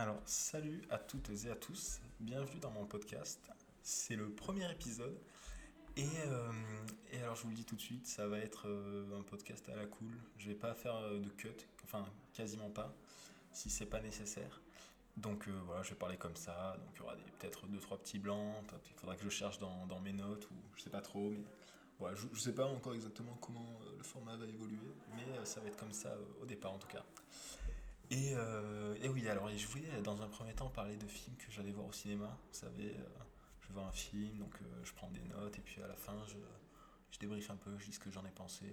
Alors, salut à toutes et à tous, bienvenue dans mon podcast. C'est le premier épisode. Et, euh, alors, je vous le dis tout de suite, ça va être euh, un podcast à la cool. Je vais pas faire euh, de cut, enfin, quasiment pas, si c'est pas nécessaire. Donc voilà, je vais parler comme ça. Donc il y aura peut-être deux, trois petits blancs. Il faudra que je cherche dans, dans, mes notes ou je sais pas trop. Mais voilà, je, ne sais pas encore exactement comment le format va évoluer. Mais ça va être comme ça au départ en tout cas. Et, euh, et, oui, alors je voulais dans un premier temps parler de films que j'allais voir au cinéma. Vous savez, euh, je vois un film, donc euh, je prends des notes et puis à la fin je, je débriefe un peu, je dis ce que j'en ai pensé,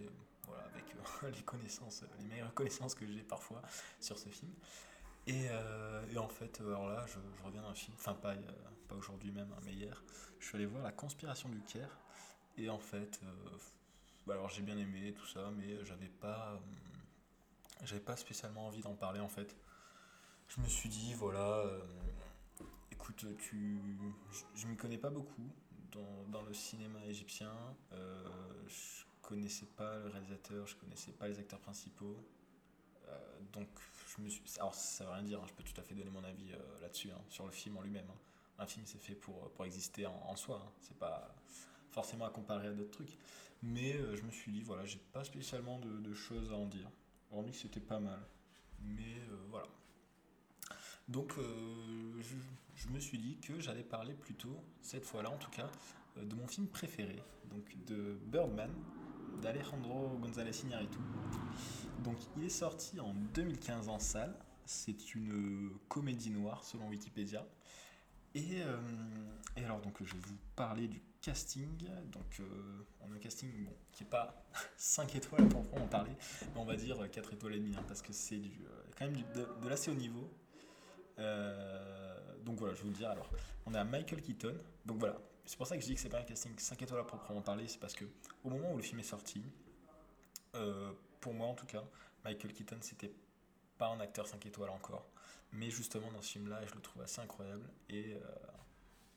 voilà, avec les connaissances, les meilleures connaissances que j'ai parfois sur ce film. Et, et en fait, alors là, je, je reviens d'un film, enfin pas, pas aujourd'hui même, hein, mais hier, je suis allé voir La Conspiration du Caire. Et en fait, bah alors j'ai bien aimé tout ça, mais j'avais pas j'avais pas spécialement envie d'en parler en fait. Je me suis dit, voilà, euh, écoute, tu, je, ne m'y connais pas beaucoup dans, dans le cinéma égyptien. Euh, je connaissais pas le réalisateur, je connaissais pas les acteurs principaux. Euh, donc, je me suis. Alors, ça veut rien dire, hein, je peux tout à fait donner mon avis euh, là-dessus, hein, sur le film en lui-même. Hein. Un film, c'est fait pour, pour exister en, en soi. C'est pas forcément à comparer à d'autres trucs. Mais je me suis dit, voilà, j'ai pas spécialement de choses à en dire. Hormis que c'était pas mal. Mais euh, voilà. Donc euh, je, me suis dit que j'allais parler plutôt, cette fois-là en tout cas, euh, de mon film préféré, donc de Birdman, d'Alejandro González Iñárritu. Donc il est sorti en 2015 en salle. C'est une comédie noire selon Wikipédia. Et, et, alors donc je vais vous parler du casting. Donc, euh, on a un casting qui n'est pas 5 étoiles pour en parler, mais on va dire 4 étoiles et demie, hein, parce que c'est euh, quand même de, l'assez haut niveau. Euh, donc voilà, je vais vous le dire. Alors, on a Michael Keaton. Donc voilà, c'est pour ça que je dis que c'est pas un casting 5 étoiles à proprement parler, c'est parce que au moment où le film est sorti, pour moi en tout cas, Michael Keaton c'était pas un acteur 5 étoiles encore, mais justement dans ce film-là, je le trouve assez incroyable. Et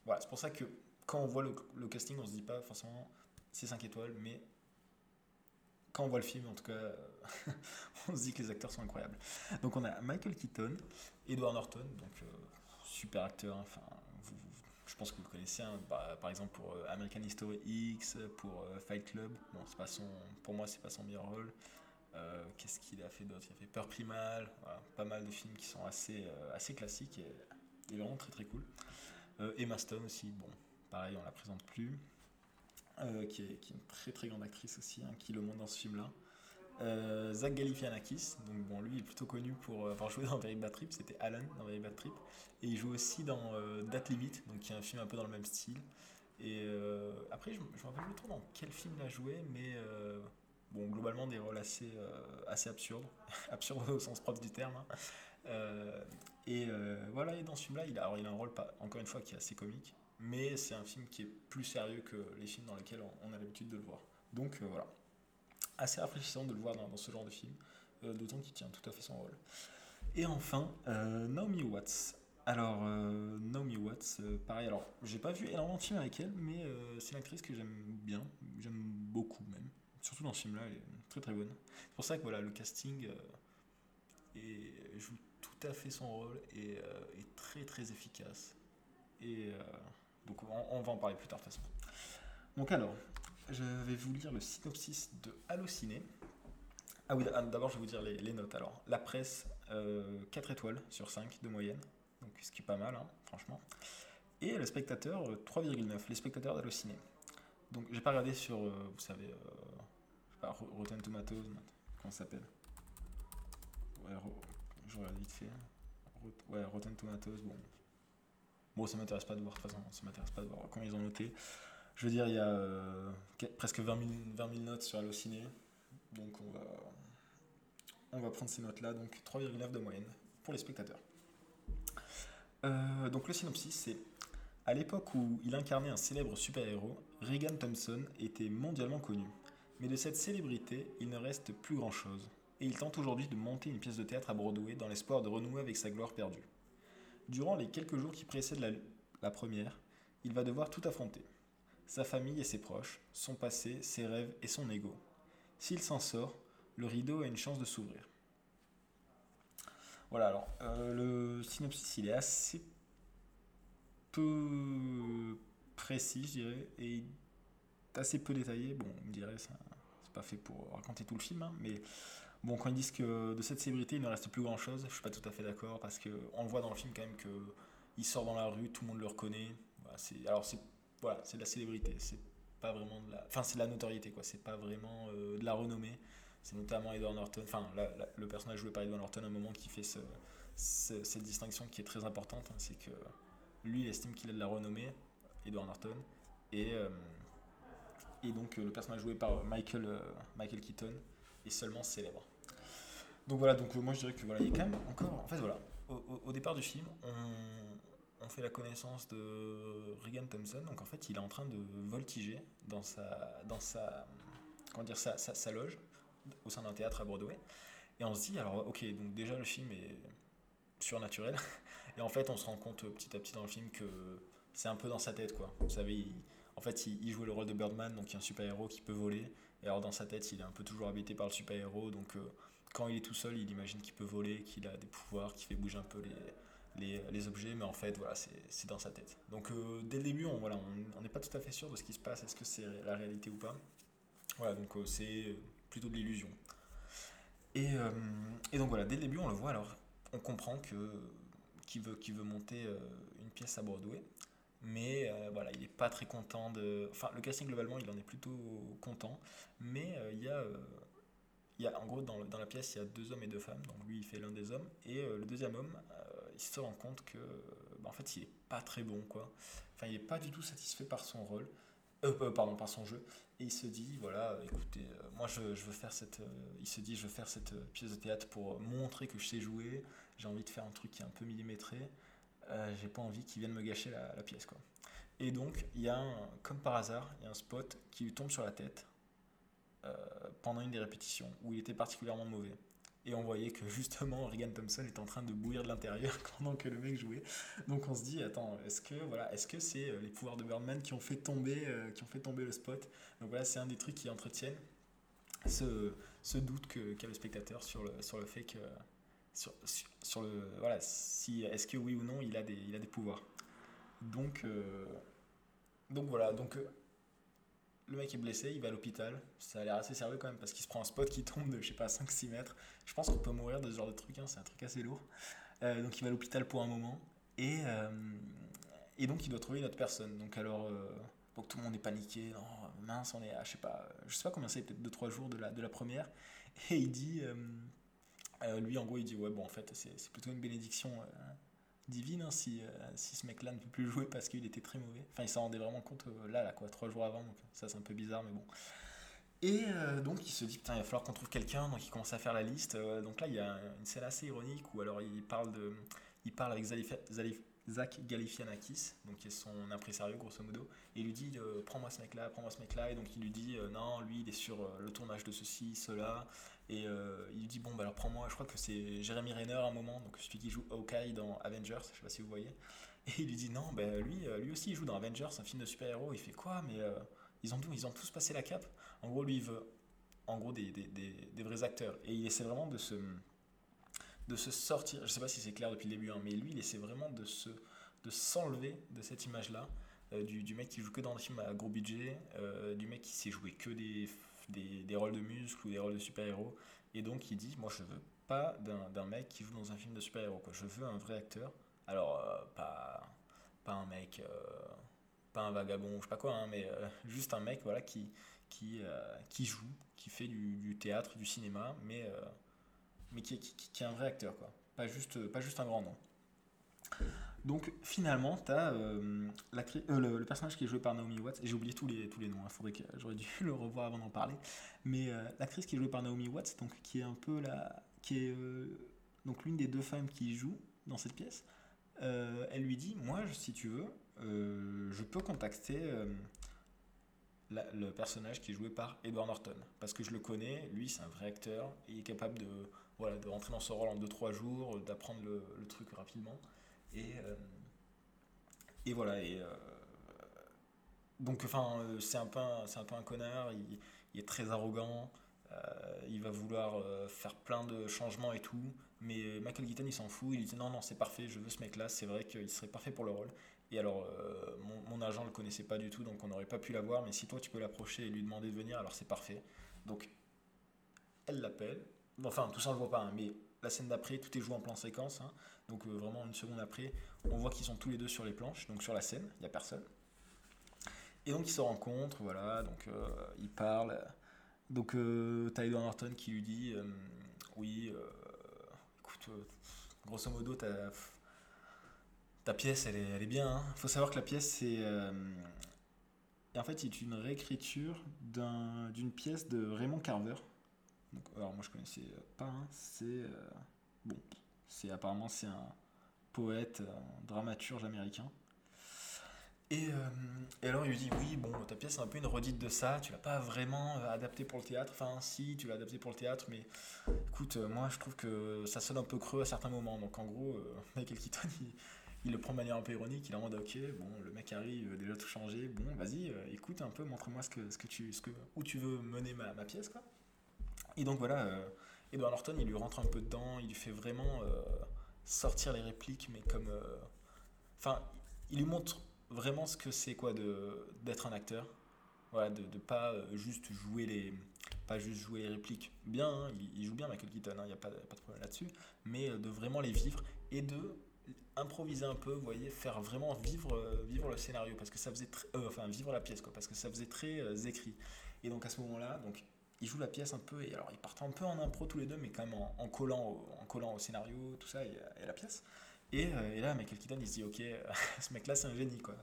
voilà, c'est pour ça que quand on voit le, casting, on se dit pas forcément c'est 5 étoiles, mais quand on voit le film, en tout cas, on se dit que les acteurs sont incroyables. Donc on a Michael Keaton, Edward Norton, donc euh, super acteur, hein, enfin, je pense que vous le connaissez, hein, bah, par exemple pour euh, American History X, pour euh, Fight Club, bon, pas son, pour moi c'est pas son meilleur rôle. Qu'est-ce qu'il a fait d'autre? Il a fait Peur Primal, pas mal de films qui sont assez, assez classiques et, vraiment très très cool. Emma Stone aussi, bon, pareil, on la présente plus, euh, qui, est, qui, est, une très très grande actrice aussi, hein, qui le montre dans ce film-là. Euh, Zach Galifianakis, donc bon, lui est plutôt connu pour avoir joué dans Very Bad Trip, c'était Alan dans Very Bad Trip, et il joue aussi dans euh, Date Limit, donc qui est un film un peu dans le même style. Et euh, après, je, je me rappelle plus trop dans quel film il a joué, mais bon, globalement des rôles assez, assez absurdes, absurdes au sens propre du terme. Hein. et voilà, et dans ce film-là, il a, il a un rôle, encore une fois, qui est assez comique, mais c'est un film qui est plus sérieux que les films dans lesquels on a l'habitude de le voir. Donc euh, voilà, assez rafraîchissant de le voir dans, ce genre de film, euh, d'autant qu'il tient tout à fait son rôle. Et enfin, euh, Naomi Watts. Alors, Naomi Watts, pareil, alors j'ai pas vu énormément de films avec elle, mais c'est une actrice que j'aime bien, j'aime beaucoup même. Surtout dans ce film-là, elle est très très bonne. C'est pour ça que voilà, le casting et joue tout à fait son rôle et est très très efficace. Et donc on, va en parler plus tard de toute façon. Donc alors, je vais vous lire le synopsis de Allociné. Ah oui, d'abord je vais vous dire les, notes. Alors, la presse, 4 euh, étoiles sur 5 de moyenne, donc ce qui est pas mal, hein, franchement. Et le spectateur, 3,9, euh, les spectateurs d'Allociné. Donc j'ai pas regardé sur, euh, vous savez, Rotten Tomatoes, comment ça s'appelle Ouais, je regarde vite fait. Ouais, Rotten Tomatoes, bon, Bon, ça m'intéresse pas de voir, de toute façon, ça m'intéresse pas de voir comment ils ont noté. Je veux dire, il y a euh, presque 20 000, notes sur Allociné. Donc on va, on va prendre ces notes-là, donc 3,9 de moyenne pour les spectateurs. Euh, donc le synopsis, c'est à l'époque où il incarnait un célèbre super-héros, Regan Thompson était mondialement connu. Mais de cette célébrité, il ne reste plus grand-chose. Et il tente aujourd'hui de monter une pièce de théâtre à Broadway dans l'espoir de renouer avec sa gloire perdue. Durant les quelques jours qui précèdent la, première, il va devoir tout affronter. Sa famille et ses proches, son passé, ses rêves et son ego. S'il s'en sort, le rideau a une chance de s'ouvrir. Voilà, alors, le synopsis, il est assez peu précis, je dirais, et assez peu détaillé. Bon, on dirait, pas fait pour raconter tout le film, hein, mais bon, quand ils disent que de cette célébrité, il ne reste plus grand chose, je suis pas tout à fait d'accord, parce qu'on le voit dans le film quand même que il sort dans la rue, tout le monde le reconnaît. Voilà, c'est, alors, c'est, voilà, c'est de la célébrité, c'est pas vraiment de la. Enfin, c'est de la notoriété, quoi, c'est pas vraiment euh, de la renommée. C'est notamment Edward Norton, enfin, le personnage joué par Edward Norton, à un moment qui fait ce, cette distinction qui est très importante, hein, c'est que lui, il estime qu'il a de la renommée, Edward Norton, et, euh, et donc euh, le personnage joué par Michael, euh, Michael Keaton est seulement célèbre. Donc voilà, donc moi je dirais que voilà, il y a quand même encore, en fait voilà, au, départ du film, on, fait la connaissance de Regan Thompson, donc en fait il est en train de voltiger dans sa, dans sa, comment dire, sa, sa loge au sein d'un théâtre à Broadway, et on se dit alors ok, donc déjà le film est surnaturel. Et en fait, on se rend compte petit à petit dans le film que c'est un peu dans sa tête, quoi. Vous savez, en fait, il, jouait le rôle de Birdman, donc il y a un super-héros qui peut voler. Et alors, dans sa tête, il est un peu toujours habité par le super-héros, donc euh, quand il est tout seul, il imagine qu'il peut voler, qu'il a des pouvoirs, qu'il fait bouger un peu les, objets, mais en fait, voilà, c'est dans sa tête. Donc, euh, dès le début, on voilà, on n'est pas tout à fait sûr de ce qui se passe, est-ce que c'est la réalité ou pas? Voilà, donc euh, c'est plutôt de l'illusion. Et, donc voilà, dès le début, on le voit alors on comprend que qu'il veut, monter une pièce à Broadway. Mais euh, voilà, il n'est pas très content de. Enfin, le casting globalement, il en est plutôt content. Mais euh, il y a. il y a, en gros, dans, dans, la pièce, il y a deux hommes et deux femmes. Donc lui, il fait l'un des hommes. Et le deuxième homme, il se rend compte que, bah, en fait, il n'est pas très bon, quoi. Enfin, il n'est pas du tout satisfait par son rôle. Euh, pardon, par son jeu. Et il se dit, voilà, écoutez, euh, moi je, je, veux faire cette. Euh, il se dit, je veux faire cette pièce de théâtre pour montrer que je sais jouer. J'ai envie de faire un truc qui est un peu millimétré. J'ai pas envie qu'il vienne me gâcher la, pièce, quoi. Et donc, il y a, comme par hasard, il y a un spot qui lui tombe sur la tête pendant une des répétitions où il était particulièrement mauvais. Et on voyait que justement Regan Thompson est en train de bouillir de l'intérieur pendant que le mec jouait. Donc on se dit attends, est-ce que voilà, est-ce que c'est euh, les pouvoirs de Birdman qui ont fait tomber euh, qui ont fait tomber le spot? Donc voilà, c'est un des trucs qui entretiennent ce, ce doute que qu'a le spectateur sur le sur le fait que sur, sur, le voilà, si est-ce que oui ou non, il a des il a des pouvoirs. Donc euh, donc voilà, donc le mec est blessé, il va à l'hôpital. Ça a l'air assez sérieux quand même parce qu'il se prend un spot qui tombe de, je sais pas, 5-6 mètres. Je pense qu'on peut mourir de ce genre de truc, hein, c'est un truc assez lourd. Euh, donc il va à l'hôpital pour un moment. Et, euh, et donc il doit trouver une autre personne. Donc alors, euh, donc tout le monde est paniqué. Mince, on est à, je sais pas, je sais pas combien c'est, peut-être 2-3 jours de la, de la première. Et il dit, lui en gros, il dit, ouais, bon, en fait, c'est, plutôt une bénédiction divine hein, si, euh, si ce mec-là ne peut plus jouer parce qu'il était très mauvais. Enfin, il s'en rendait vraiment compte euh, là, là, quoi, trois jours avant, donc ça c'est un peu bizarre, mais bon. Et euh, donc il se dit, putain, il va falloir qu'on trouve quelqu'un, donc il commence à faire la liste. donc là, il y a une scène assez ironique où alors il parle, de, il parle avec Zach Galifianakis, donc qui est son impresario grosso modo, et il lui dit prends-moi ce mec-là, prends-moi ce mec-là, et donc il lui dit non, lui il est sur le tournage de ceci, cela, et euh, il lui dit Bon, bah alors prends-moi, je crois que c'est Jérémy Renner à un moment, donc celui qui joue Hawkeye dans Avengers, je sais pas si vous voyez. Et il lui dit Non, bah lui, euh, lui aussi il joue dans Avengers, un film de super-héros. Il fait Quoi Mais euh, ils, ont, ils ont tous passé la cape. En gros, lui, il veut en gros des, des, des, des vrais acteurs. Et il essaie vraiment de se, de se sortir. Je sais pas si c'est clair depuis le début, hein, mais lui, il essaie vraiment de se de s'enlever de cette image-là, du, du, mec qui joue que dans des films à gros budget, du mec qui sait jouer que des des, rôles de muscles ou des rôles de super-héros. Et donc il dit, moi je veux pas d'un mec qui joue dans un film de super-héros. Je veux un vrai acteur. Alors, euh, pas, pas un mec, euh, pas un vagabond, je sais pas quoi, hein, mais euh, juste un mec voilà, qui, qui, qui joue, qui fait du, théâtre, du cinéma, mais, mais qui, est un vrai acteur. Quoi. Pas, juste, pas juste un grand nom. Donc finalement, tu as euh, euh, le, personnage qui est joué par Naomi Watts, j'ai oublié tous les, tous les noms, hein, j'aurais dû le revoir avant d'en parler, mais euh, l'actrice qui est jouée par Naomi Watts, donc, qui est un peu la, qui est donc l'une des deux femmes qui joue dans cette pièce, elle lui dit, moi si tu veux, je peux contacter le personnage qui est joué par Edward Norton, parce que je le connais, lui c'est un vrai acteur, il est capable de, voilà, de rentrer dans ce rôle en 2-3 jours, d'apprendre le, le truc rapidement. Et, euh, et voilà. Et, euh, donc, enfin, euh, c'est un, peu un, un peu un connard, il, il est très arrogant, il va vouloir faire plein de changements et tout. Mais Michael Keaton, il s'en fout. Il dit non, non, c'est parfait, je veux ce mec-là. C'est vrai qu'il serait parfait pour le rôle. Et alors, mon, mon, agent le connaissait pas du tout, donc on n'aurait pas pu l'avoir. Mais si toi, tu peux l'approcher et lui demander de venir, alors c'est parfait. Donc, elle l'appelle. Enfin, tout ça, on le voit pas, hein, mais la scène d'après, tout est joué en plan séquence. Hein. donc, vraiment, une seconde après, on voit qu'ils sont tous les deux sur les planches, donc sur la scène, il n'y a personne. Et donc, ils se rencontrent, voilà, donc ils parlent. Donc, euh, t'as Edward Norton qui lui dit Oui, écoute, grosso modo, ta, ta pièce, elle est, elle est bien. Il hein. faut savoir que la pièce, c'est. en fait, c'est une réécriture d'une pièce de Raymond Carver alors moi je connaissais pas, hein, c'est euh, bon, c'est apparemment c'est un poète, un dramaturge américain. Et, euh, et, alors il lui dit oui bon ta pièce c'est un peu une redite de ça, tu l'as pas vraiment euh, adapté pour le théâtre, enfin si tu l'as adapté pour le théâtre mais écoute moi je trouve que ça sonne un peu creux à certains moments donc en gros Michael Keaton il, le prend de manière un peu ironique, il en mode ok bon le mec arrive déjà tout changé, bon vas-y écoute un peu montre-moi ce que, ce que tu ce que où tu veux mener ma, ma pièce quoi. Et donc voilà, euh, Edward Norton, il lui rentre un peu dedans, il lui fait vraiment euh, sortir les répliques, mais comme. Euh, enfin, il lui montre vraiment ce que c'est quoi d'être un acteur. Voilà, de ne pas juste jouer les pas juste jouer les répliques bien, hein, il, joue bien Michael Keaton, il hein, n'y a pas, pas, de problème là-dessus, mais de vraiment les vivre et de improviser un peu, vous voyez, faire vraiment vivre, vivre le scénario, parce que ça faisait très, enfin vivre la pièce, quoi, parce que ça faisait très écrit. Et donc à ce moment-là, donc ils jouent la pièce un peu, et alors ils partent un peu en impro tous les deux, mais quand même en, collant, au, en collant au scénario, tout ça, et, la pièce. Et, euh, là, Michael Keaton, il se dit, ok, ce mec-là, c'est un génie, quoi.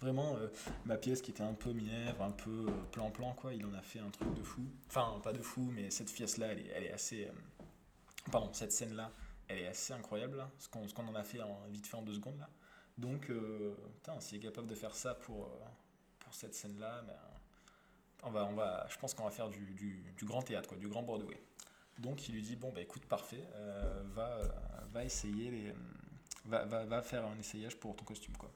Vraiment, euh, ma pièce qui était un peu mièvre, un peu euh, plan-plan, quoi, il en a fait un truc de fou. Enfin, pas de fou, mais cette pièce-là, elle est assez... pardon, cette scène-là, elle est assez incroyable, ce qu'on en a fait en, vite fait en deux secondes, là. Donc, putain, s'il est capable de faire ça pour, pour cette scène-là, ben, on va, on va, je pense qu'on va faire du, du, grand théâtre, quoi, du grand Broadway. Donc il lui dit bon bah écoute parfait, euh, va, va essayer va, va, va, faire un essayage pour ton costume quoi.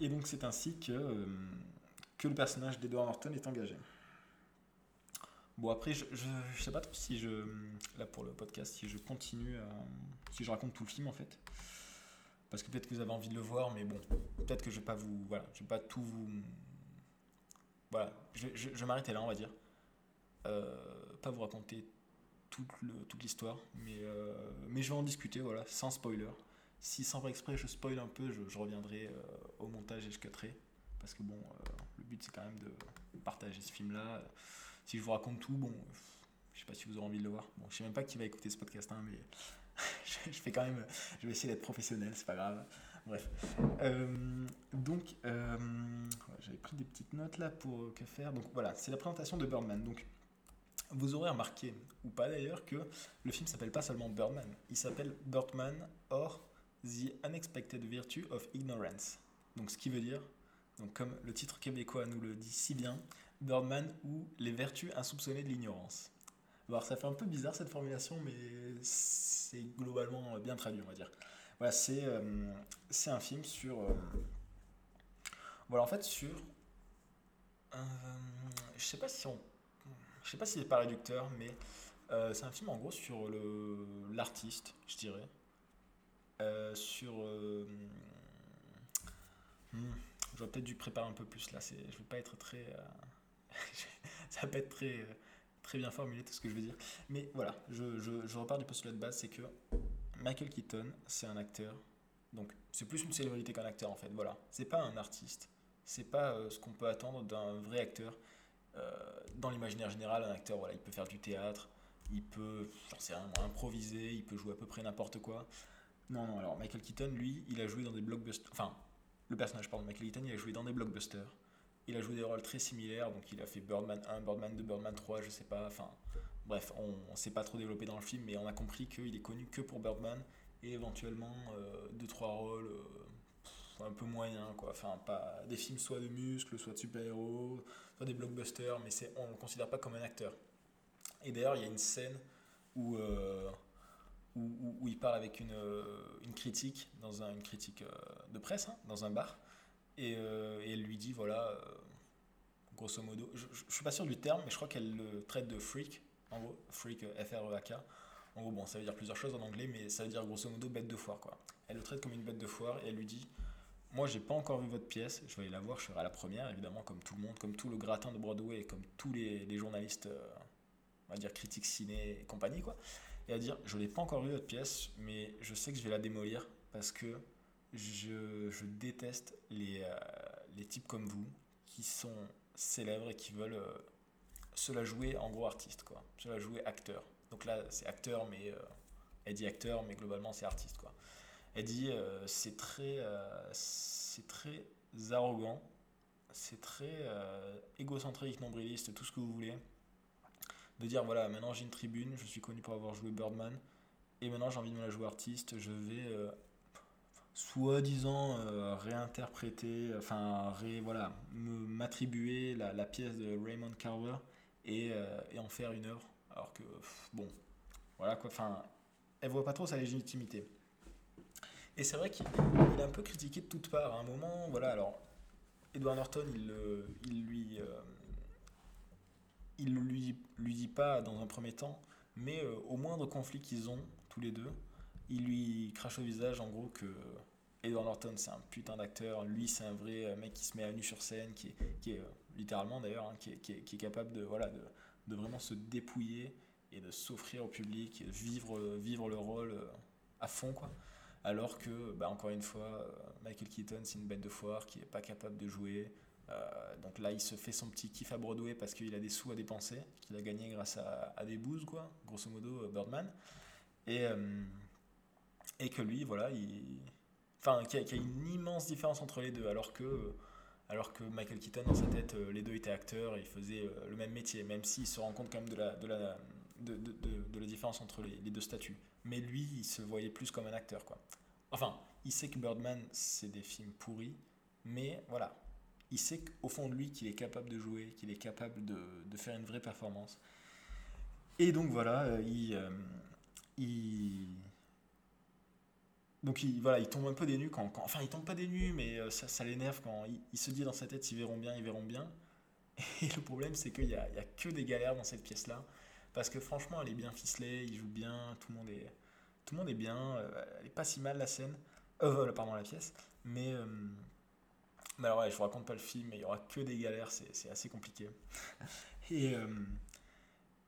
Et donc c'est ainsi que, euh, que le personnage d'Edward Norton est engagé. Bon après je, je, sais pas trop si je là pour le podcast si je continue si je raconte tout le film en fait parce que peut-être que vous avez envie de le voir mais bon peut-être que je vais pas vous voilà je vais pas tout vous voilà, je, je, je m'arrêter là, on va dire. Euh, pas vous raconter toute, toute l'histoire, mais, euh, mais je vais en discuter, voilà, sans spoiler. Si sans vrai exprès je spoil un peu, je, je reviendrai euh, au montage et je cutterai. Parce que bon, le but c'est quand même de partager ce film-là. Si je vous raconte tout, bon, je sais pas si vous aurez envie de le voir. Bon, je sais même pas qui va écouter ce podcast, hein, mais je, fais quand même, je vais essayer d'être professionnel, c'est pas grave. Bref. Euh, donc, euh, j'avais pris des petites notes là pour euh, que faire. Donc voilà, c'est la présentation de Birdman. Donc, vous aurez remarqué, ou pas d'ailleurs, que le film s'appelle pas seulement Birdman. Il s'appelle Birdman or The Unexpected Virtue of Ignorance. Donc, ce qui veut dire, donc comme le titre québécois nous le dit si bien, Birdman ou les vertus insoupçonnées de l'ignorance. Alors, ça fait un peu bizarre cette formulation, mais c'est globalement bien traduit, on va dire. Voilà, c'est euh, un film sur. Euh, voilà, en fait, sur. Euh, je sais pas si on. Je sais pas si c'est pas réducteur, mais c'est un film en gros sur l'artiste, je dirais. sur. Hmm, j'aurais peut-être dû préparer un peu plus là, je vais pas être très. ça pas être très, très bien formulé tout ce que je veux dire. Mais voilà, je, je, je repars du postulat de base, c'est que Michael Keaton, c'est un acteur. Donc, c'est plus une célébrité qu'un acteur en fait. Voilà. C'est pas un artiste. C'est pas euh, ce qu'on peut attendre d'un vrai acteur. Euh, dans l'imaginaire général, un acteur, voilà, il peut faire du théâtre, il peut, improviser, il peut jouer à peu près n'importe quoi. Non, non, alors Michael Keaton, lui, il a joué dans des blockbusters. Enfin, le personnage, pardon, Michael Keaton, il a joué dans des blockbusters. Il a joué des rôles très similaires, donc il a fait Birdman 1, Birdman 2, Birdman 3, je sais pas. Enfin, Bref, on ne s'est pas trop développé dans le film, mais on a compris qu'il est connu que pour Birdman et éventuellement 2-3 euh, rôles euh, un peu moyens, quoi. Enfin, pas des films soit de muscles, soit de super-héros, soit des blockbusters, mais on ne le considère pas comme un acteur. Et d'ailleurs, il y a une scène où, euh, où, il parle avec une, critique, dans un, une critique de presse, hein, dans un bar, et, et, elle lui dit voilà, grosso modo, je ne suis pas sûr du terme, mais je crois qu'elle le traite de freak, en gros, freak, F-R-E-A-K, En gros, bon, ça veut dire plusieurs choses en anglais, mais ça veut dire grosso modo bête de foire, quoi. Elle le traite comme une bête de foire et elle lui dit Moi, j'ai pas encore vu votre pièce, je vais aller la voir, je serai à la première, évidemment, comme tout le monde, comme tout le gratin de Broadway comme tous les, journalistes, euh, on va dire critiques ciné et compagnie, quoi. Et à dire Je n'ai pas encore vu votre pièce, mais je sais que je vais la démolir parce que je, déteste les, euh, les types comme vous qui sont célèbres et qui veulent euh, se la jouer en gros artiste, quoi. Se la jouer acteur. Donc là, c'est acteur, mais elle dit acteur, mais globalement, c'est artiste, quoi. Elle dit euh, c'est très, euh, c'est très arrogant, c'est très euh, égocentrique, nombriliste, tout ce que vous voulez. De dire voilà, maintenant j'ai une tribune, je suis connu pour avoir joué Birdman, et maintenant j'ai envie de me la jouer artiste, je vais soi-disant réinterpréter, enfin ré, voilà, m'attribuer la, la, pièce de Raymond Carver et, et en faire une œuvre. Alors que, bon, voilà quoi, enfin, elle voit pas trop sa légitimité. Et c'est vrai qu'il est un peu critiqué de toutes parts. À un moment, voilà, alors, Edward Norton, il, il lui. Euh, il lui, lui dit pas dans un premier temps, mais euh, au moindre conflit qu'ils ont, tous les deux, il lui crache au visage en gros que Edward Norton c'est un putain d'acteur, lui c'est un vrai mec qui se met à nu sur scène, qui est, euh, littéralement d'ailleurs, hein, qui, est, capable de, voilà, de, vraiment se dépouiller et de s'offrir au public, de vivre, vivre le rôle à fond quoi. Alors que, bah, encore une fois, euh, Michael Keaton, c'est une bête de foire qui n'est pas capable de jouer. Euh, donc là, il se fait son petit kiff à Broadway parce qu'il a des sous à dépenser, qu'il a gagné grâce à, des bouses, quoi, grosso modo, euh, Birdman. Et que lui, voilà, il. Enfin, qu'il y, a une immense différence entre les deux, alors que, alors que Michael Keaton, dans sa tête, les deux étaient acteurs et ils faisaient le même métier, même s'il se rend compte quand même de la, de la, de, de, de, la différence entre les, les, deux statuts. Mais lui, il se voyait plus comme un acteur, quoi. Enfin, il sait que Birdman, c'est des films pourris, mais voilà. Il sait qu'au fond de lui qu'il est capable de jouer, qu'il est capable de, de, faire une vraie performance. Et donc voilà, euh, il, euh, il, donc il, voilà, il tombe un peu des nues quand, enfin il tombe pas des nues, mais euh, ça, l'énerve quand il, se dit dans sa tête ils verront bien, ils verront bien. Et le problème c'est qu'il n'y a, a, que des galères dans cette pièce là. Parce que franchement, elle est bien ficelée, il joue bien, tout le monde est, tout le monde est bien. Euh, elle est pas si mal la scène. Euh, pardon, la pièce. Mais, euh, alors, ouais, je vous raconte pas le film, mais il y aura que des galères, c'est assez compliqué. et, euh,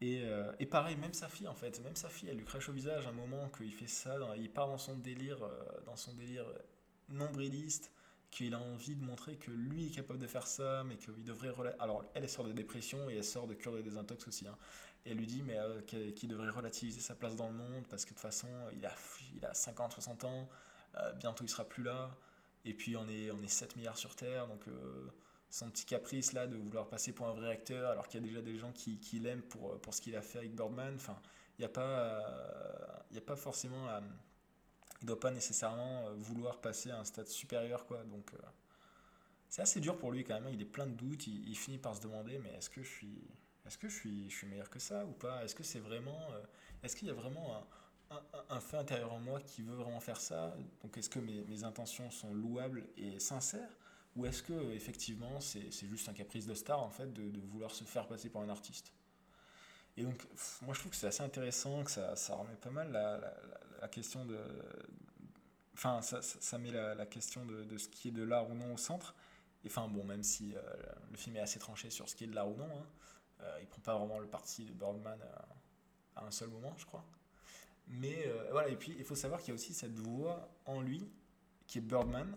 et, et, pareil, même sa fille, en fait, même sa fille, elle lui crache au visage un moment qu'il fait ça, il part dans son délire, dans son délire nombriliste qu'il a envie de montrer que lui est capable de faire ça, mais qu'il devrait... Alors, elle, elle sort de dépression et elle sort de cure de désintox aussi. Hein. Elle lui dit mais euh, qu'il devrait relativiser sa place dans le monde parce que de toute façon, il a, il a 50, 60 ans, euh, bientôt il sera plus là. Et puis on est, on est 7 milliards sur Terre, donc euh, son petit caprice là de vouloir passer pour un vrai acteur alors qu'il y a déjà des gens qui, qui l'aiment pour, pour ce qu'il a fait avec Birdman. Enfin, il n'y a, pas, il a pas forcément il doit pas nécessairement vouloir passer à un stade supérieur quoi donc c'est assez dur pour lui quand même hein. il est plein de doutes il, finit par se demander mais est-ce que je suis est-ce que je suis, je suis meilleur que ça ou pas? Est-ce que c'est vraiment. Euh, est-ce qu'il y a vraiment un, un, un, fait intérieur en moi qui veut vraiment faire ça? Donc est-ce que mes, mes, intentions sont louables et sincères? Ou est-ce que effectivement c'est, juste un caprice de star en fait de, vouloir se faire passer pour un artiste? Et donc moi je trouve que c'est assez intéressant, que ça, remet pas mal la, question de. Enfin, ça, ça, met la, question de, de, ce qui est de l'art ou non au centre. Et enfin, bon, même si euh, le film est assez tranché sur ce qui est de l'art ou non, hein, euh, il prend pas vraiment le parti de Birdman à, un seul moment, je crois. Mais euh, voilà, et puis il faut savoir qu'il y a aussi cette voix en lui, qui est Birdman,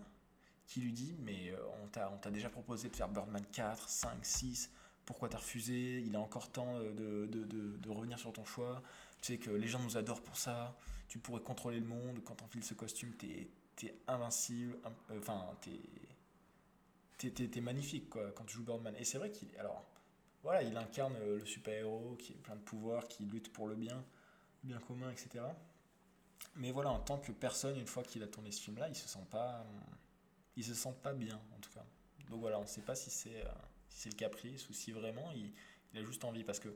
qui lui dit Mais euh, on t'a déjà proposé de faire Birdman 4, 5, 6, pourquoi t'as refusé? Il est encore temps de, de, de, de, revenir sur ton choix. Tu sais que les gens nous adorent pour ça, tu pourrais contrôler le monde, quand on file ce costume, t'es es invincible, enfin, t'es es, magnifique quoi, quand tu joues Birdman. Et c'est vrai qu'il. Alors, voilà, il incarne euh, le super-héros qui est plein de pouvoirs, qui lutte pour le bien, bien commun, etc. Mais voilà, en tant que personne, une fois qu'il a tourné ce film-là, il se sent pas, il se sent pas bien, en tout cas. Donc voilà, on ne sait pas si c'est euh, si le caprice ou si vraiment il, il, a juste envie, parce que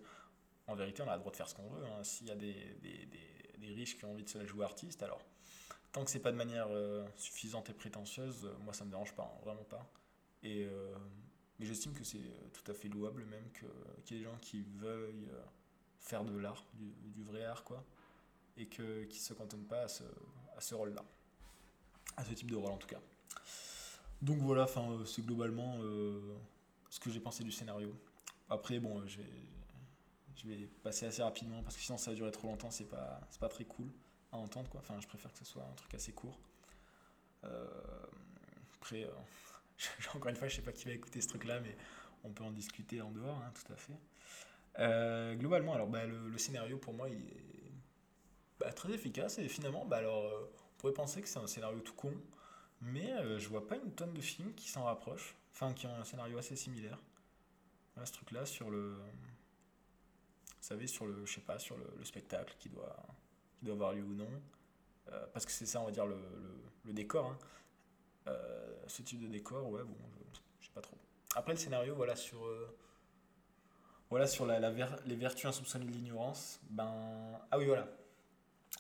en vérité, on a le droit de faire ce qu'on veut. Hein. S'il y a des, des, des, des, riches qui ont envie de se la jouer artiste, alors tant que c'est pas de manière euh, suffisante et prétentieuse, moi ça me dérange pas, hein, vraiment pas. Et euh, mais j'estime que c'est euh, tout à fait louable même qu'il y ait des gens qui veuillent euh, faire de l'art, du, vrai art, quoi. et que, qui ne se cantonne pas à ce, à ce rôle-là. À ce type de rôle en tout cas. Donc voilà, euh, c'est globalement euh, ce que j'ai pensé du scénario. Après, bon, je vais, je vais passer assez rapidement parce que sinon ça va durer trop longtemps, c'est pas, pas très cool à entendre quoi. Enfin, je préfère que ce soit un truc assez court. après, encore une fois, je sais pas qui va écouter ce truc-là, mais on peut en discuter en dehors, hein, tout à fait. Euh, globalement, alors bah, le, scénario pour moi est bah, très efficace et finalement, bah, alors, euh, on pourrait penser que c'est un scénario tout con, mais euh, je vois pas une tonne de films qui s'en rapprochent, enfin qui ont un scénario assez similaire. Ce truc-là sur le, vous savez, sur le, je sais pas, sur le, spectacle qui doit, qui doit avoir lieu ou non, parce que c'est ça, on va dire le, le décor. Hein. ce type de décor, ouais, bon, je sais pas trop. Après le scénario, voilà sur voilà, sur la, les vertus insoupçonnées de l'ignorance, ben. Ah oui, voilà.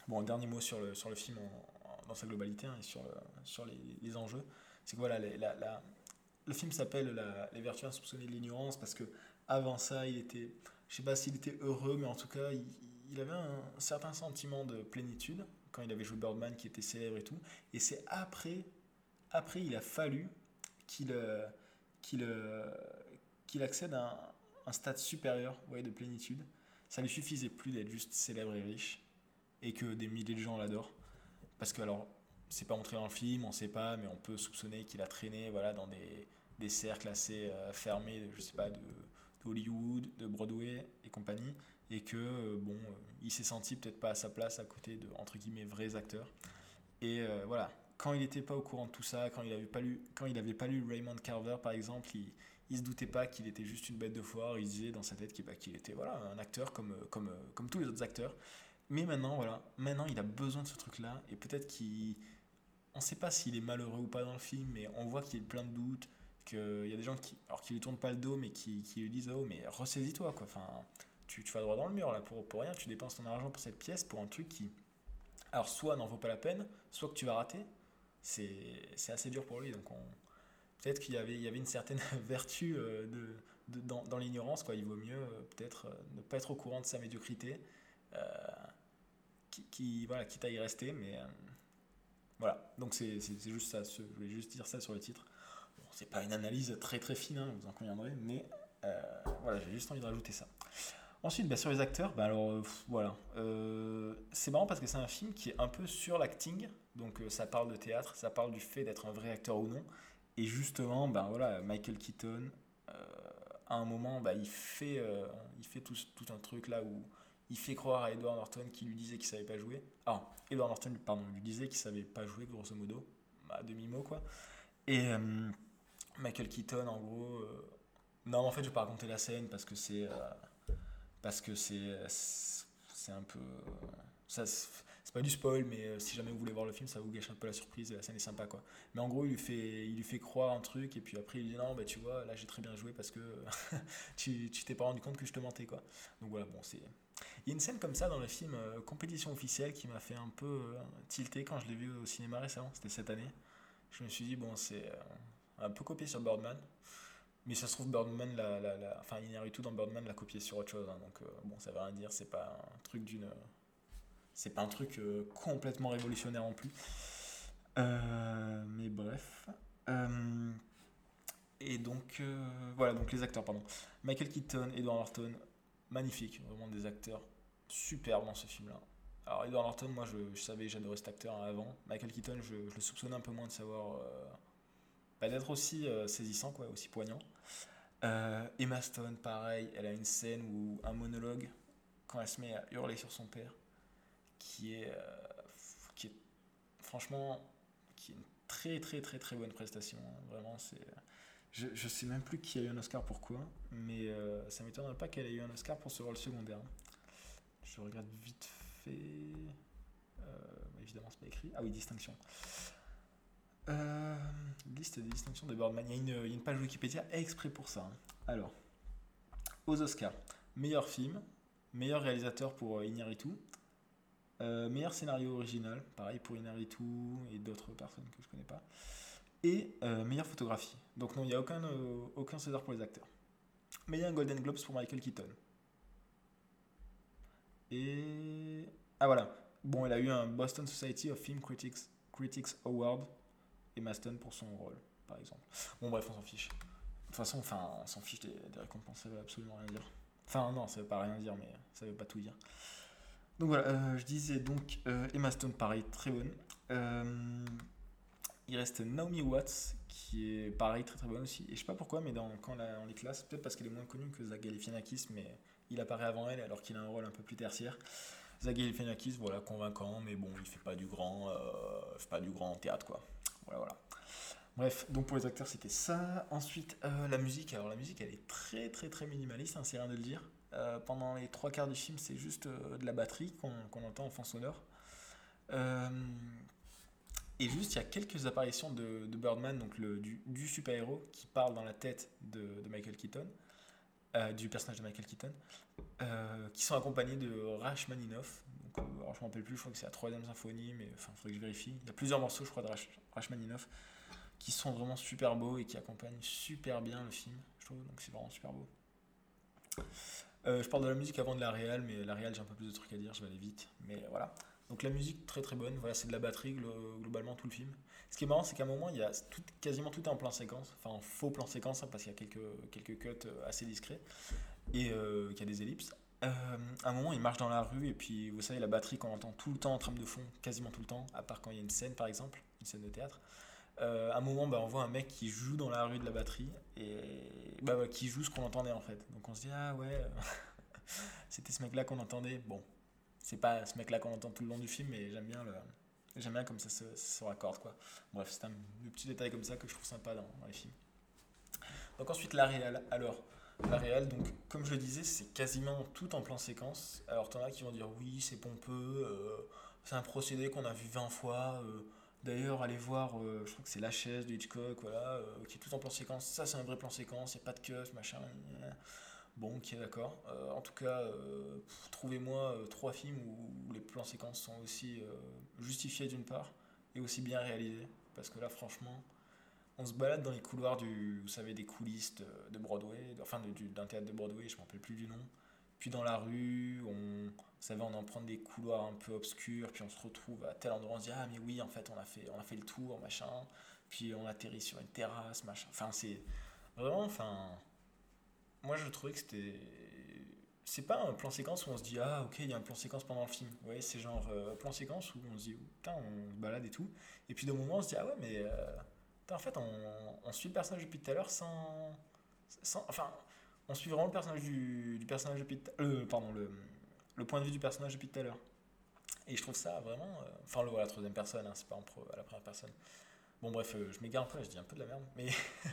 Bon, dernier mot sur le, sur le film dans sa globalité hein, et sur, sur les, enjeux. C'est que voilà, le film s'appelle Les vertus insoupçonnées de l'ignorance parce que avant ça, il était. Je sais pas s'il était heureux, mais en tout cas, il, avait un certain sentiment de plénitude quand il avait joué Birdman qui était célèbre et tout. Et c'est après, après, il a fallu qu'il qu'il qu'il accède à un, un stade supérieur voyez, de plénitude. Ça ne suffisait plus d'être juste célèbre et riche et que des milliers de gens l'adorent. Parce que, alors, c'est pas montré dans le film, on sait pas, mais on peut soupçonner qu'il a traîné voilà, dans des, des cercles assez euh, fermés, je sais pas, de, Hollywood, de Broadway et compagnie, et que, euh, bon, euh, il s'est senti peut-être pas à sa place à côté de, entre guillemets, vrais acteurs. Et voilà, quand il n'était pas au courant de tout ça, quand il n'avait pas, lu, quand il avait pas lu Raymond Carver, par exemple, il il se doutait pas qu'il était juste une bête de foire, il disait dans sa tête qu'il était voilà, un acteur comme, comme, comme tous les autres acteurs. Mais maintenant, voilà, maintenant il a besoin de ce truc-là, et peut-être qu'il... On ne sait pas s'il est malheureux ou pas dans le film, mais on voit qu'il a plein de doutes, qu'il y a des gens qui, alors qui lui tournent pas le dos, mais qui, qui lui disent, oh, mais ressaisis-toi, quoi. Enfin, tu, vas droit dans le mur, là, pour, pour rien, tu dépenses ton argent pour cette pièce, pour un truc qui, alors, soit n'en vaut pas la peine, soit que tu vas rater. C'est assez dur pour lui, donc on, peut-être qu'il y avait, y avait une certaine vertu euh, de, dans, dans l'ignorance. Il vaut mieux euh, peut-être euh, ne pas être au courant de sa médiocrité, qui, qui, voilà, quitte à y rester. Mais voilà, donc c'est, juste ça. Je voulais juste dire ça sur le titre. Bon, c'est pas une analyse très très fine, hein, vous en conviendrez, mais voilà, j'ai juste envie de rajouter ça. Ensuite, bah, sur les acteurs, bah, alors voilà, c'est marrant parce que c'est un film qui est un peu sur l'acting, donc ça parle de théâtre, ça parle du fait d'être un vrai acteur ou non, et justement, ben voilà, Michael Keaton, euh, à un moment, ben, il fait, euh, il fait tout, tout, un truc là où il fait croire à Edward Norton qui lui disait qu'il savait pas jouer. Ah, Edward Norton, pardon, lui disait qu'il savait pas jouer, grosso modo, à demi-mot quoi. Et euh, Michael Keaton, en gros, non, en fait, je vais pas raconter la scène parce que c'est, parce que c'est, c'est un peu, ça, pas du spoil, mais euh, si jamais vous voulez voir le film, ça vous gâche un peu la surprise la scène est sympa quoi. Mais en gros, il lui fait, il lui fait croire un truc et puis après il dit non, bah tu vois, là j'ai très bien joué parce que tu t'es pas rendu compte que je te mentais quoi. Donc voilà, bon, c'est. Il y a une scène comme ça dans le film euh, Compétition officielle qui m'a fait un peu euh, tilter quand je l'ai vu au cinéma récemment, c'était cette année. Je me suis dit, bon, c'est un peu copié sur Birdman. Mais ça se trouve, Birdman, la, la, la, enfin, tout dans Birdman l'a copié sur autre chose. Hein, donc, bon, ça veut rien dire, c'est pas un truc d'une c'est pas un truc euh, complètement révolutionnaire en plus. Euh, mais bref. Euh, et donc, voilà, donc les acteurs, pardon. Michael Keaton, Edward Norton, magnifique, vraiment des acteurs superbes dans ce film-là. Alors, Edward Norton, moi je, savais, j'adorais cet acteur avant. Michael Keaton, je, le soupçonnais un peu moins de savoir. pas d'être aussi saisissant, quoi, aussi poignant. Emma Stone, pareil, elle a une scène où un monologue, quand elle se met à hurler sur son père, qui est, euh, qui est franchement qui est une très très très très bonne prestation. Hein. Vraiment, c'est. Je, je sais même plus qui a eu un Oscar pourquoi, mais euh, ça m'étonnerait pas qu'elle ait eu un Oscar pour ce rôle secondaire. Je regarde vite fait. Euh, évidemment, c'est pas écrit. Ah oui, distinction. liste des distinctions de Birdman. Il y, a une, il y a une page Wikipédia exprès pour ça. Hein. Alors, aux Oscars, meilleur film, meilleur réalisateur pour Iñárritu, euh, meilleur scénario original, pareil pour Inaritu et d'autres personnes que je connais pas. Et euh, meilleure photographie. Donc non, il n'y a aucun, euh, aucun César pour les acteurs. Mais il y a un Golden Globes pour Michael Keaton. Et... Ah voilà. bon, elle a eu un Boston Society of Film Critics, Critics Award Emma Stone pour son rôle, par exemple. Bon, bref, on s'en fiche. De toute façon, enfin, on s'en fiche des, récompenses, ça veut absolument rien dire. Enfin, non, ça veut pas rien dire, mais ça veut pas tout dire. Donc voilà, euh, je disais donc euh, Emma Stone, pareil, très bonne. Euh, il reste Naomi Watts, qui est pareil, très très bonne aussi. Et je sais pas pourquoi, mais quand on les classe, peut-être parce qu'elle est moins connue que Zach Galifianakis, mais il apparaît avant elle alors qu'il a un rôle un peu plus tertiaire. Zach Galifianakis, voilà, convaincant, mais bon, il fait pas du grand, fait pas du grand théâtre, quoi. Voilà, voilà. Bref, donc pour les acteurs, c'était ça. Ensuite, la musique. Alors la musique, elle est très très très minimaliste, hein, c'est rien de le dire. Euh, pendant les trois quarts du film, c'est juste euh, de la batterie qu'on entend en fond sonore. Euh, et juste, il y a quelques apparitions de, Birdman, donc le, du, super-héros, qui parle dans la tête de, Michael Keaton, du personnage de Michael Keaton, qui sont accompagnés de Rachmaninoff. Alors, je ne me rappelle plus, je crois que c'est la troisième symphonie, mais il faudrait que je vérifie. Il y a plusieurs morceaux, je crois, de Rachmaninoff, qui sont vraiment super beaux et qui accompagnent super bien le film, je trouve. Donc, c'est vraiment super beau. Euh, je parle de la musique avant de la réal, mais la réal, j'ai un peu plus de trucs à dire, je vais aller vite. Mais voilà. Donc la musique, très très bonne. Voilà, c'est de la batterie globalement tout le film. Ce qui est marrant, c'est qu'à un moment, il y a tout, quasiment tout en plan séquence, enfin en faux plan séquence, hein, parce qu'il y a quelques, quelques cuts euh, assez discrets et euh, qu'il y a des ellipses. à un moment, il marche dans la rue et puis vous savez, la batterie qu'on entend tout le temps en trame de fond, quasiment tout le temps, à part quand il y a une scène par exemple, une scène de théâtre. Euh, à un moment, bah, on voit un mec qui joue dans la rue de la batterie et bah, qui joue ce qu'on entendait en fait. Donc on se dit, ah ouais, c'était ce mec-là qu'on entendait. Bon, c'est pas ce mec-là qu'on entend tout le long du film, mais j'aime bien, le, bien comme ça se, raccorde. Quoi. Bref, c'est un, petit détail comme ça que je trouve sympa dans, les films. Donc ensuite, la réelle. Alors, la réelle, donc comme je le disais, c'est quasiment tout en plan séquence. Alors, t'en as qui vont dire, oui, c'est pompeux, euh, c'est un procédé qu'on a vu 20 fois. Euh, D'ailleurs, allez voir, euh, je crois que c'est La chaise de Hitchcock, voilà, euh, qui est tout en plan séquence. Ça, c'est un vrai plan séquence, il n'y a pas de cut, machin. Bon, ok, d'accord. Euh, en tout cas, trouvez-moi trois films où, les plans séquences sont aussi justifiés d'une part et aussi bien réalisés. Parce que là, franchement, on se balade dans les couloirs du, vous savez, des coulisses de, Broadway, enfin d'un théâtre de Broadway, je ne me rappelle plus du nom. Puis dans la rue, on, vous savez, on en prend des couloirs un peu obscurs, puis on se retrouve à tel endroit, on se dit ah mais oui, en fait on a fait, on a fait le tour, machin. Puis on atterrit sur une terrasse, machin. Enfin c'est vraiment, enfin, moi je trouvais que c'était, c'est pas un plan séquence où on se dit ah ok il y a un plan séquence pendant le film. Voyez, c'est genre euh, plan séquence où on se dit putain on se balade et tout. Et puis de moment on se dit ah ouais mais euh, en fait on, on, suit le personnage depuis tout à l'heure sans, sans, enfin on suit vraiment le personnage du, du personnage depuis, pardon le point de vue du personnage depuis tout à l'heure. Et je trouve ça vraiment. Euh, enfin, le, à la troisième personne, hein, c'est pas en à la première personne. Bon, bref, euh, je m'égare un peu, je dis un peu de la merde, mais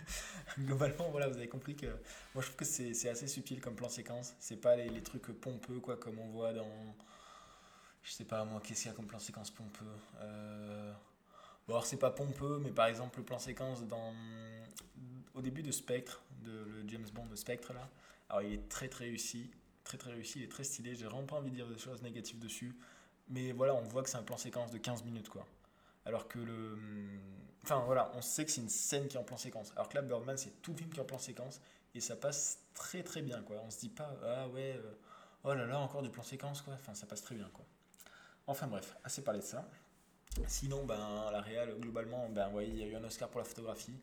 globalement, voilà, vous avez compris que moi je trouve que c'est assez subtil comme plan séquence. C'est pas les, les, trucs pompeux, quoi, comme on voit dans. Je sais pas, moi, qu'est-ce qu'il y a comme plan séquence pompeux euh... Bon, alors c'est pas pompeux, mais par exemple, le plan séquence dans. Au début de Spectre, de le James Bond de Spectre, là, alors il est très très réussi très très réussi, il est très stylé. J'ai vraiment pas envie de dire des choses négatives dessus. Mais voilà, on voit que c'est un plan séquence de 15 minutes, quoi. Alors que le. Enfin voilà, on sait que c'est une scène qui est en plan séquence. Alors que là, Birdman, c'est tout film qui est en plan séquence. Et ça passe très très bien, quoi. On se dit pas, ah ouais, euh, oh là là, encore du plan séquence, quoi. Enfin, ça passe très bien, quoi. Enfin bref, assez parlé de ça. Sinon, ben, la réal, globalement, ben, il y a eu un Oscar pour la photographie.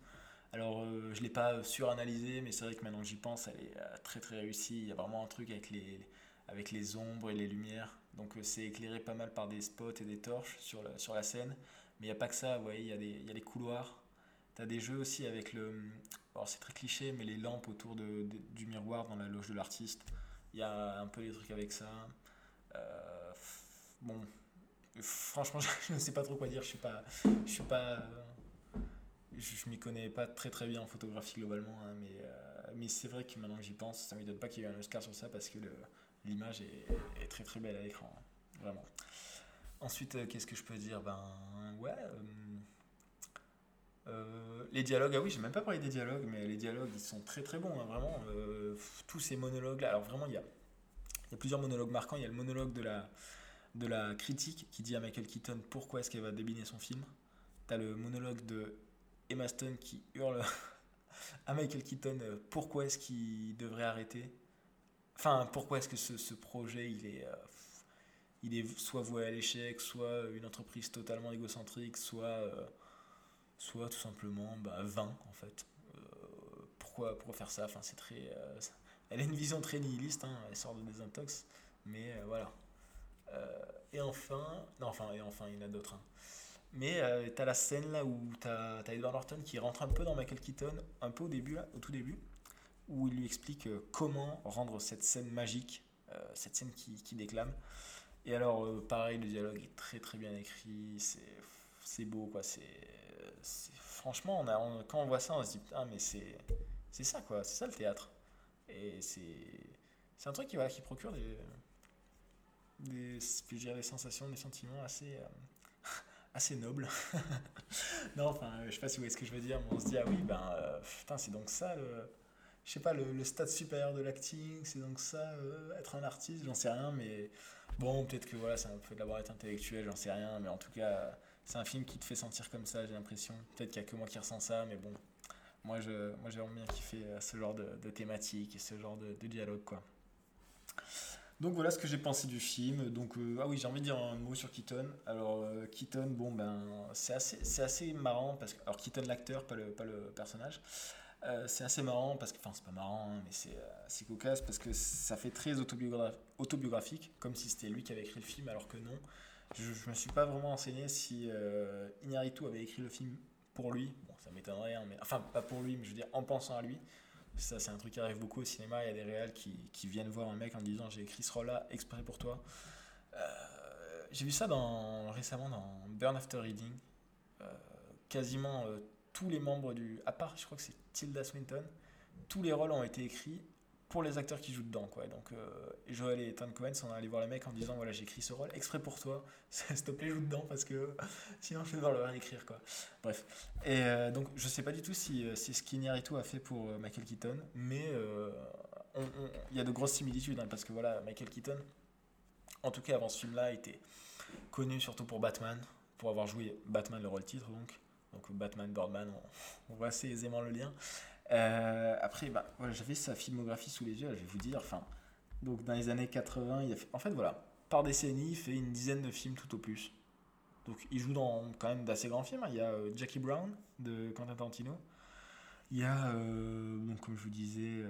Alors, euh, je ne l'ai pas suranalysé, mais c'est vrai que maintenant que j'y pense, elle est euh, très très réussie. Il y a vraiment un truc avec les, avec les ombres et les lumières. Donc, euh, c'est éclairé pas mal par des spots et des torches sur la, sur la scène. Mais il n'y a pas que ça, vous voyez, il y, a des, y a des couloirs. Tu as des jeux aussi avec le. Alors, c'est très cliché, mais les lampes autour de, du miroir dans la loge de l'artiste. Il y a un peu des trucs avec ça. bon, franchement, je ne sais pas trop quoi dire. Je ne suis pas. Je suis pas je, m'y connais pas très très bien en photographie globalement, hein, mais, euh, mais c'est vrai que maintenant que j'y pense, ça ne m'étonne pas qu'il y ait un Oscar sur ça parce que l'image est, très très belle à l'écran, hein, vraiment. Ensuite, euh, qu'est-ce que je peux dire? Ben ouais. Euh, les dialogues, ah oui, j'ai même pas parlé des dialogues, mais les dialogues ils sont très très bons, hein, vraiment. tous ces monologues là, alors vraiment il y a, y a plusieurs monologues marquants. Il y a le monologue de la, de la critique qui dit à Michael Keaton pourquoi est-ce qu'elle va débiner son film? Tu as le monologue de Emma Stone qui hurle à Michael Keaton euh, pourquoi est-ce qu'il devrait arrêter? Enfin, pourquoi est-ce que ce, projet, il est, euh, il est soit voué à l'échec, soit une entreprise totalement égocentrique, soit, soit tout simplement bah, vain en fait. pourquoi, pourquoi faire ça? Enfin, c'est très, Elle a une vision très nihiliste, hein, elle sort de désintox, mais voilà. et enfin, non, enfin, et enfin, il y en a d'autres. Hein. Mais euh, tu as la scène là où tu as, Edward Norton qui rentre un peu dans Michael Keaton, un peu au début, là, au tout début, où il lui explique euh, comment rendre cette scène magique, euh, cette scène qui, qui, déclame. Et alors, pareil, le dialogue est très très bien écrit, c'est beau quoi. c'est franchement, on a, quand on voit ça, on se dit putain, mais c'est ça quoi, c'est ça le théâtre. Et c'est un truc qui, voilà, qui procure des, des, des sensations, des sentiments assez assez noble. non, enfin, je sais pas si vous voyez ce que je veux dire, mais on se dit, ah oui, ben, euh, putain, c'est donc ça le. Je sais pas, le, stade supérieur de l'acting, c'est donc ça, euh, être un artiste, j'en sais rien, mais bon, peut-être que voilà, c'est un peu de l'avoir été intellectuel, j'en sais rien, mais en tout cas, c'est un film qui te fait sentir comme ça, j'ai l'impression. Peut-être qu'il y a que moi qui ressens ça, mais bon, moi, je, moi j'ai vraiment bien kiffé euh, ce genre de, de thématique et ce genre de, de dialogue, quoi. Donc voilà ce que j'ai pensé du film. Donc euh, ah oui, j'ai envie de dire un mot sur Keaton. Alors euh, Keaton, bon ben c'est assez c'est assez marrant parce alors Keaton l'acteur, pas le pas le personnage. Euh, c'est assez marrant parce que enfin c'est pas marrant hein, mais c'est assez cocasse parce que ça fait très autobiographique comme si c'était lui qui avait écrit le film alors que non. Je, je me suis pas vraiment enseigné si Inaritu avait écrit le film pour lui. Bon, ça m'étonnerait hein, mais enfin pas pour lui mais je veux dire en pensant à lui. Ça, c'est un truc qui arrive beaucoup au cinéma. Il y a des réals qui, qui viennent voir un mec en disant J'ai écrit ce rôle-là exprès pour toi. Euh, j'ai vu ça dans, récemment dans Burn After Reading. Euh, quasiment euh, tous les membres du. À part, je crois que c'est Tilda Swinton, tous les rôles ont été écrits pour les acteurs qui jouent dedans. Quoi. Donc, euh, Joel et Ethan Cohen sont allés voir les mecs en disant voilà, j'ai ce rôle exprès pour toi, s'il te plaît, joue dedans parce que sinon je vais devoir le réécrire. Quoi. Bref. Et euh, donc, je sais pas du tout si, euh, si et tout a fait pour Michael Keaton, mais il y a de grosses similitudes hein, parce que voilà, Michael Keaton, en tout cas avant ce film-là, était connu surtout pour Batman, pour avoir joué Batman, le rôle titre donc. Donc Batman, Birdman, on voit assez aisément le lien. Euh, après, bah, voilà, j'avais sa filmographie sous les yeux, je vais vous dire. Enfin, donc dans les années 80, il a fait, en fait, voilà, par décennie, il fait une dizaine de films tout au plus. Donc il joue dans quand même d'assez grands films. Hein. Il y a euh, Jackie Brown de Quentin Tarantino. Il y a, euh, donc, comme je vous disais,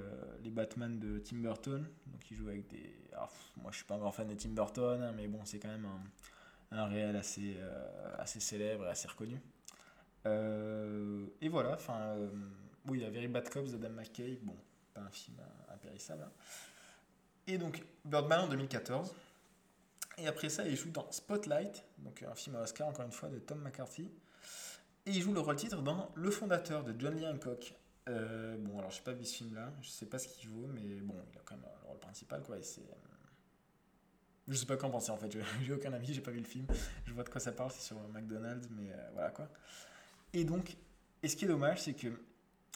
les Batman de Tim Burton. Donc il joue avec des. moi je suis pas un grand fan de Tim Burton, hein, mais bon, c'est quand même un, un réel assez, assez célèbre et assez reconnu. et voilà, enfin oui, il y a Very Bad Cops d'Adam McKay. Bon, pas un film impérissable. Hein. Et donc, Birdman en 2014. Et après ça, il joue dans Spotlight, donc un film à Oscar, encore une fois, de Tom McCarthy. Et il joue le rôle titre dans Le Fondateur de John Lee Hancock. Euh, bon, alors, j'ai pas vu ce film-là, je sais pas ce qu'il joue, mais bon, il a quand même le rôle principal, quoi. Et c'est. Euh, je sais pas qu'en penser en fait, j'ai aucun avis, j'ai pas vu le film. Je vois de quoi ça parle, c'est sur McDonald's, mais euh, voilà quoi. Et donc, et ce qui est dommage, c'est que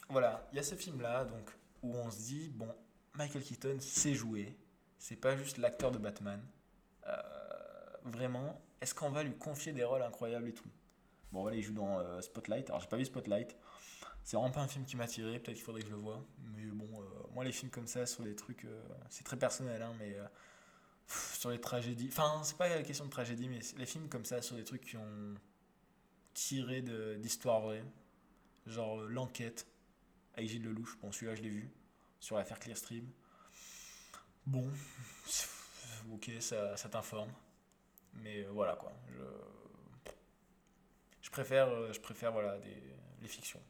voilà, il y a ce film-là, donc, où on se dit, bon, Michael Keaton sait jouer, c'est pas juste l'acteur de Batman. Euh, vraiment, est-ce qu'on va lui confier des rôles incroyables et tout? Bon, voilà, il joue dans euh, Spotlight. Alors, j'ai pas vu Spotlight. C'est vraiment pas un film qui m'a tiré, peut-être qu'il faudrait que je le voie. Mais bon, euh, moi, les films comme ça, sur des trucs. c'est très personnel, hein, mais. sur les tragédies. Enfin, c'est pas la question de tragédie, mais les films comme ça, sur des trucs qui ont tiré d'histoires vraies. Genre L'Enquête, Gilles Lelouch. Bon, celui-là, je l'ai vu sur l'affaire Clearstream. Bon, ok, ça, t'informe. Mais euh, voilà, quoi. Je, préfère, euh, je préfère voilà, des, les fictions.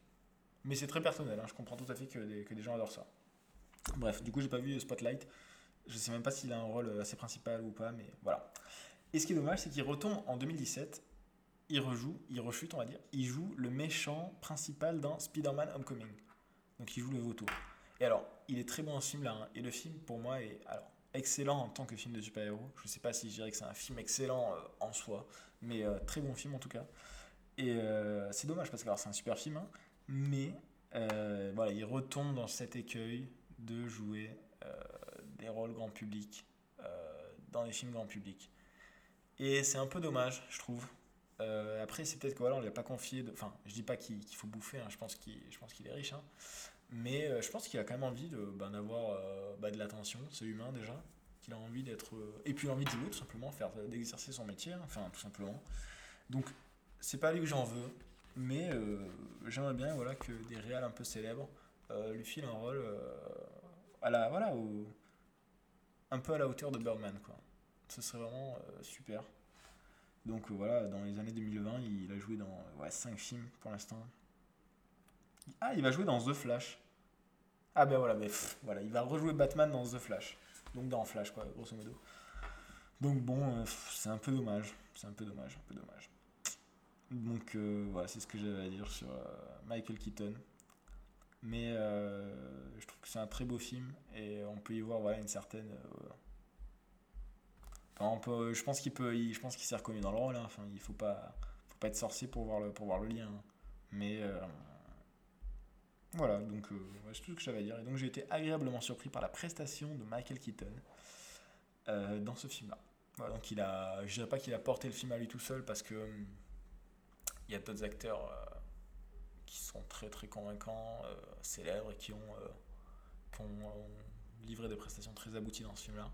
Mais c'est très personnel, hein. je comprends tout à fait que des, que des gens adorent ça. Bref, du coup, j'ai pas vu Spotlight. Je sais même pas s'il a un rôle assez principal ou pas, mais voilà. Et ce qui est dommage, c'est qu'il retombe en 2017. Il rejoue, il rechute, on va dire. Il joue le méchant principal dans Spider-Man Homecoming. Donc il joue le vautour. Et alors, il est très bon en ce film-là. Hein. Et le film, pour moi, est alors, excellent en tant que film de super-héros. Je ne sais pas si je dirais que c'est un film excellent euh, en soi, mais euh, très bon film en tout cas. Et euh, c'est dommage parce que c'est un super film, hein. mais voilà, il retombe dans cet écueil de jouer des rôles grand public dans des films grand public. Et c'est un peu dommage, je trouve. Après, c'est peut-être qu'on ne lui a pas confié. De... Enfin, je dis pas qu'il faut bouffer, hein. je pense qu'il est riche. Mais euh, je pense qu'il a quand même envie de, ben, d'avoir euh, bah, de l'attention, c'est humain déjà. qu'il a envie d'être. et puis envie de jouer, tout simplement, faire d'exercer son métier, hein, enfin, tout simplement. Donc, c'est pas lui que j'en veux, mais j'aimerais bien voilà, que des réals un peu célèbres lui filent un rôle à la, voilà, un peu à la hauteur de Birdman, quoi. Ce serait vraiment super. Donc voilà, dans les années 2020, il a joué dans ouais, 5 films pour l'instant. Ah, il va jouer dans The Flash. Ah ben voilà, mais voilà, il va rejouer Batman dans The Flash. Donc dans Flash, quoi, grosso modo. Donc bon, euh, c'est un peu dommage. C'est un peu dommage, un peu dommage. Donc euh, voilà, c'est ce que j'avais à dire sur euh, Michael Keaton. Mais je trouve que c'est un très beau film et on peut y voir une certaine. Enfin, on peut, je pense qu'il peut, je pense qu'il s'est reconnu dans le rôle. Hein. Enfin, il faut pas, faut pas être sorcier pour voir le, pour voir le lien. Hein. Mais voilà, donc euh, c'est tout ce que j'avais à dire. Et donc j'ai été agréablement surpris par la prestation de Michael Keaton euh, dans ce film-là. Voilà, donc il a, je dirais pas qu'il a porté le film à lui tout seul parce que il y a d'autres acteurs euh, qui sont très très convaincants, célèbres et qui ont, qui ont, livré des prestations très abouties dans ce film-là.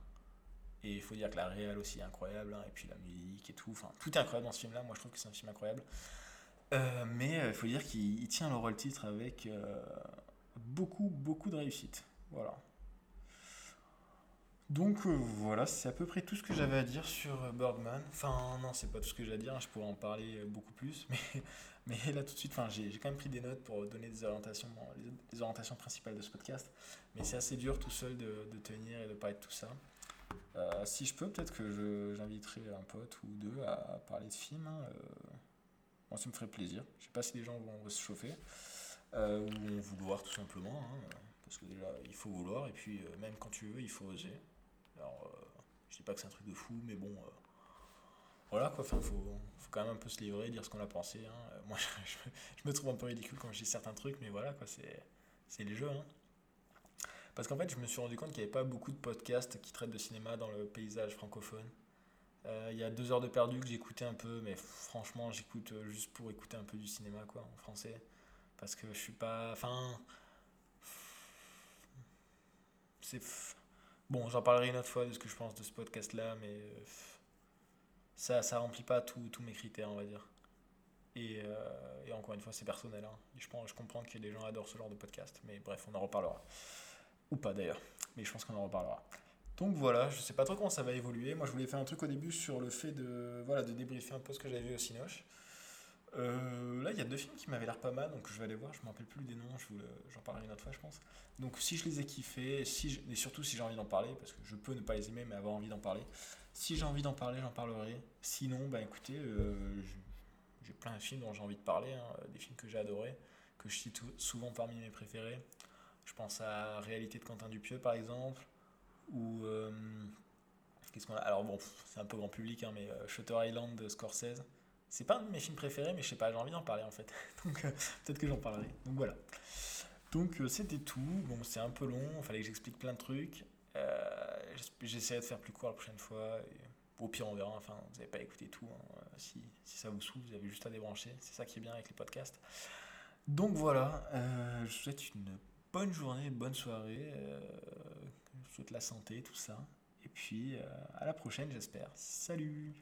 Et il faut dire que la réelle aussi est incroyable, hein, et puis la musique et tout, enfin tout est incroyable dans ce film-là. Moi je trouve que c'est un film incroyable. Euh, mais il euh, faut dire qu'il tient le rôle titre avec euh, beaucoup, beaucoup de réussite. Voilà. Donc voilà, c'est à peu près tout ce que j'avais à dire sur Birdman. Enfin, non, c'est pas tout ce que j'ai à dire, hein, je pourrais en parler beaucoup plus, mais, là tout de suite, j'ai quand même pris des notes pour donner des orientations, les, orientations principales de ce podcast. Mais c'est assez dur tout seul de, de, tenir et de parler de tout ça. Si je peux, peut-être que j'inviterai un pote ou deux à, parler de films. Hein, moi, ça me ferait plaisir. Je sais pas si les gens vont se chauffer euh, ou vont vouloir tout simplement. Hein, parce que déjà, il faut vouloir. Et puis, euh, même quand tu veux, il faut oser. Alors, euh, je dis pas que c'est un truc de fou, mais bon. voilà quoi, enfin, faut, faut quand même un peu se livrer, dire ce qu'on a pensé. Hein. Moi, je, me trouve un peu ridicule quand je dis certains trucs, mais voilà quoi, c'est les jeux. Hein. Parce qu'en fait, je me suis rendu compte qu'il n'y avait pas beaucoup de podcasts qui traitent de cinéma dans le paysage francophone. Euh, il y a deux heures de perdu que j'écoutais un peu, mais franchement, j'écoute euh, juste pour écouter un peu du cinéma, quoi, en français. Parce que je suis pas. Enfin. C'est. Bon, j'en parlerai une autre fois de ce que je pense de ce podcast-là, mais. Euh, ça, ça remplit pas tous mes critères, on va dire. Et, et encore une fois, c'est personnel. Hein. Je, pense, je comprends que des gens adorent ce genre de podcast, mais bref, on en reparlera. Ou pas d'ailleurs, mais je pense qu'on en reparlera. Donc voilà, je sais pas trop comment ça va évoluer. Moi, je voulais faire un truc au début sur le fait de, voilà, de débriefer un peu ce que j'avais vu au Cinoche. Euh, là, il y a deux films qui m'avaient l'air pas mal, donc je vais aller voir. Je ne me rappelle plus des noms, j'en parlerai une autre fois, je pense. Donc, si je les ai kiffés, si et surtout si j'ai envie d'en parler, parce que je peux ne pas les aimer, mais avoir envie d'en parler. Si j'ai envie d'en parler, j'en parlerai. Sinon, bah écoutez, euh, j'ai plein de films dont j'ai envie de parler, hein. des films que j'ai adorés, que je cite souvent parmi mes préférés. Je pense à Réalité de Quentin Dupieux, par exemple ou euh, qu'est-ce qu'on a? Alors bon, c'est un peu grand public, hein, mais euh, Shutter Island de Scorsese. C'est pas un de mes films préférés, mais je sais pas, j'ai envie d'en parler en fait. Donc euh, peut-être que j'en parlerai. Donc voilà. Donc c'était tout. Bon, c'est un peu long, il fallait que j'explique plein de trucs. J'essaierai de faire plus court la prochaine fois. au pire, on verra. Enfin, vous n'avez pas écouté tout. Hein. Si, si, ça vous saoule, vous avez juste à débrancher. C'est ça qui est bien avec les podcasts. Donc voilà, je vous souhaite une bonne journée, bonne soirée je souhaite la santé, tout ça. Et puis, euh, à la prochaine, j'espère. Salut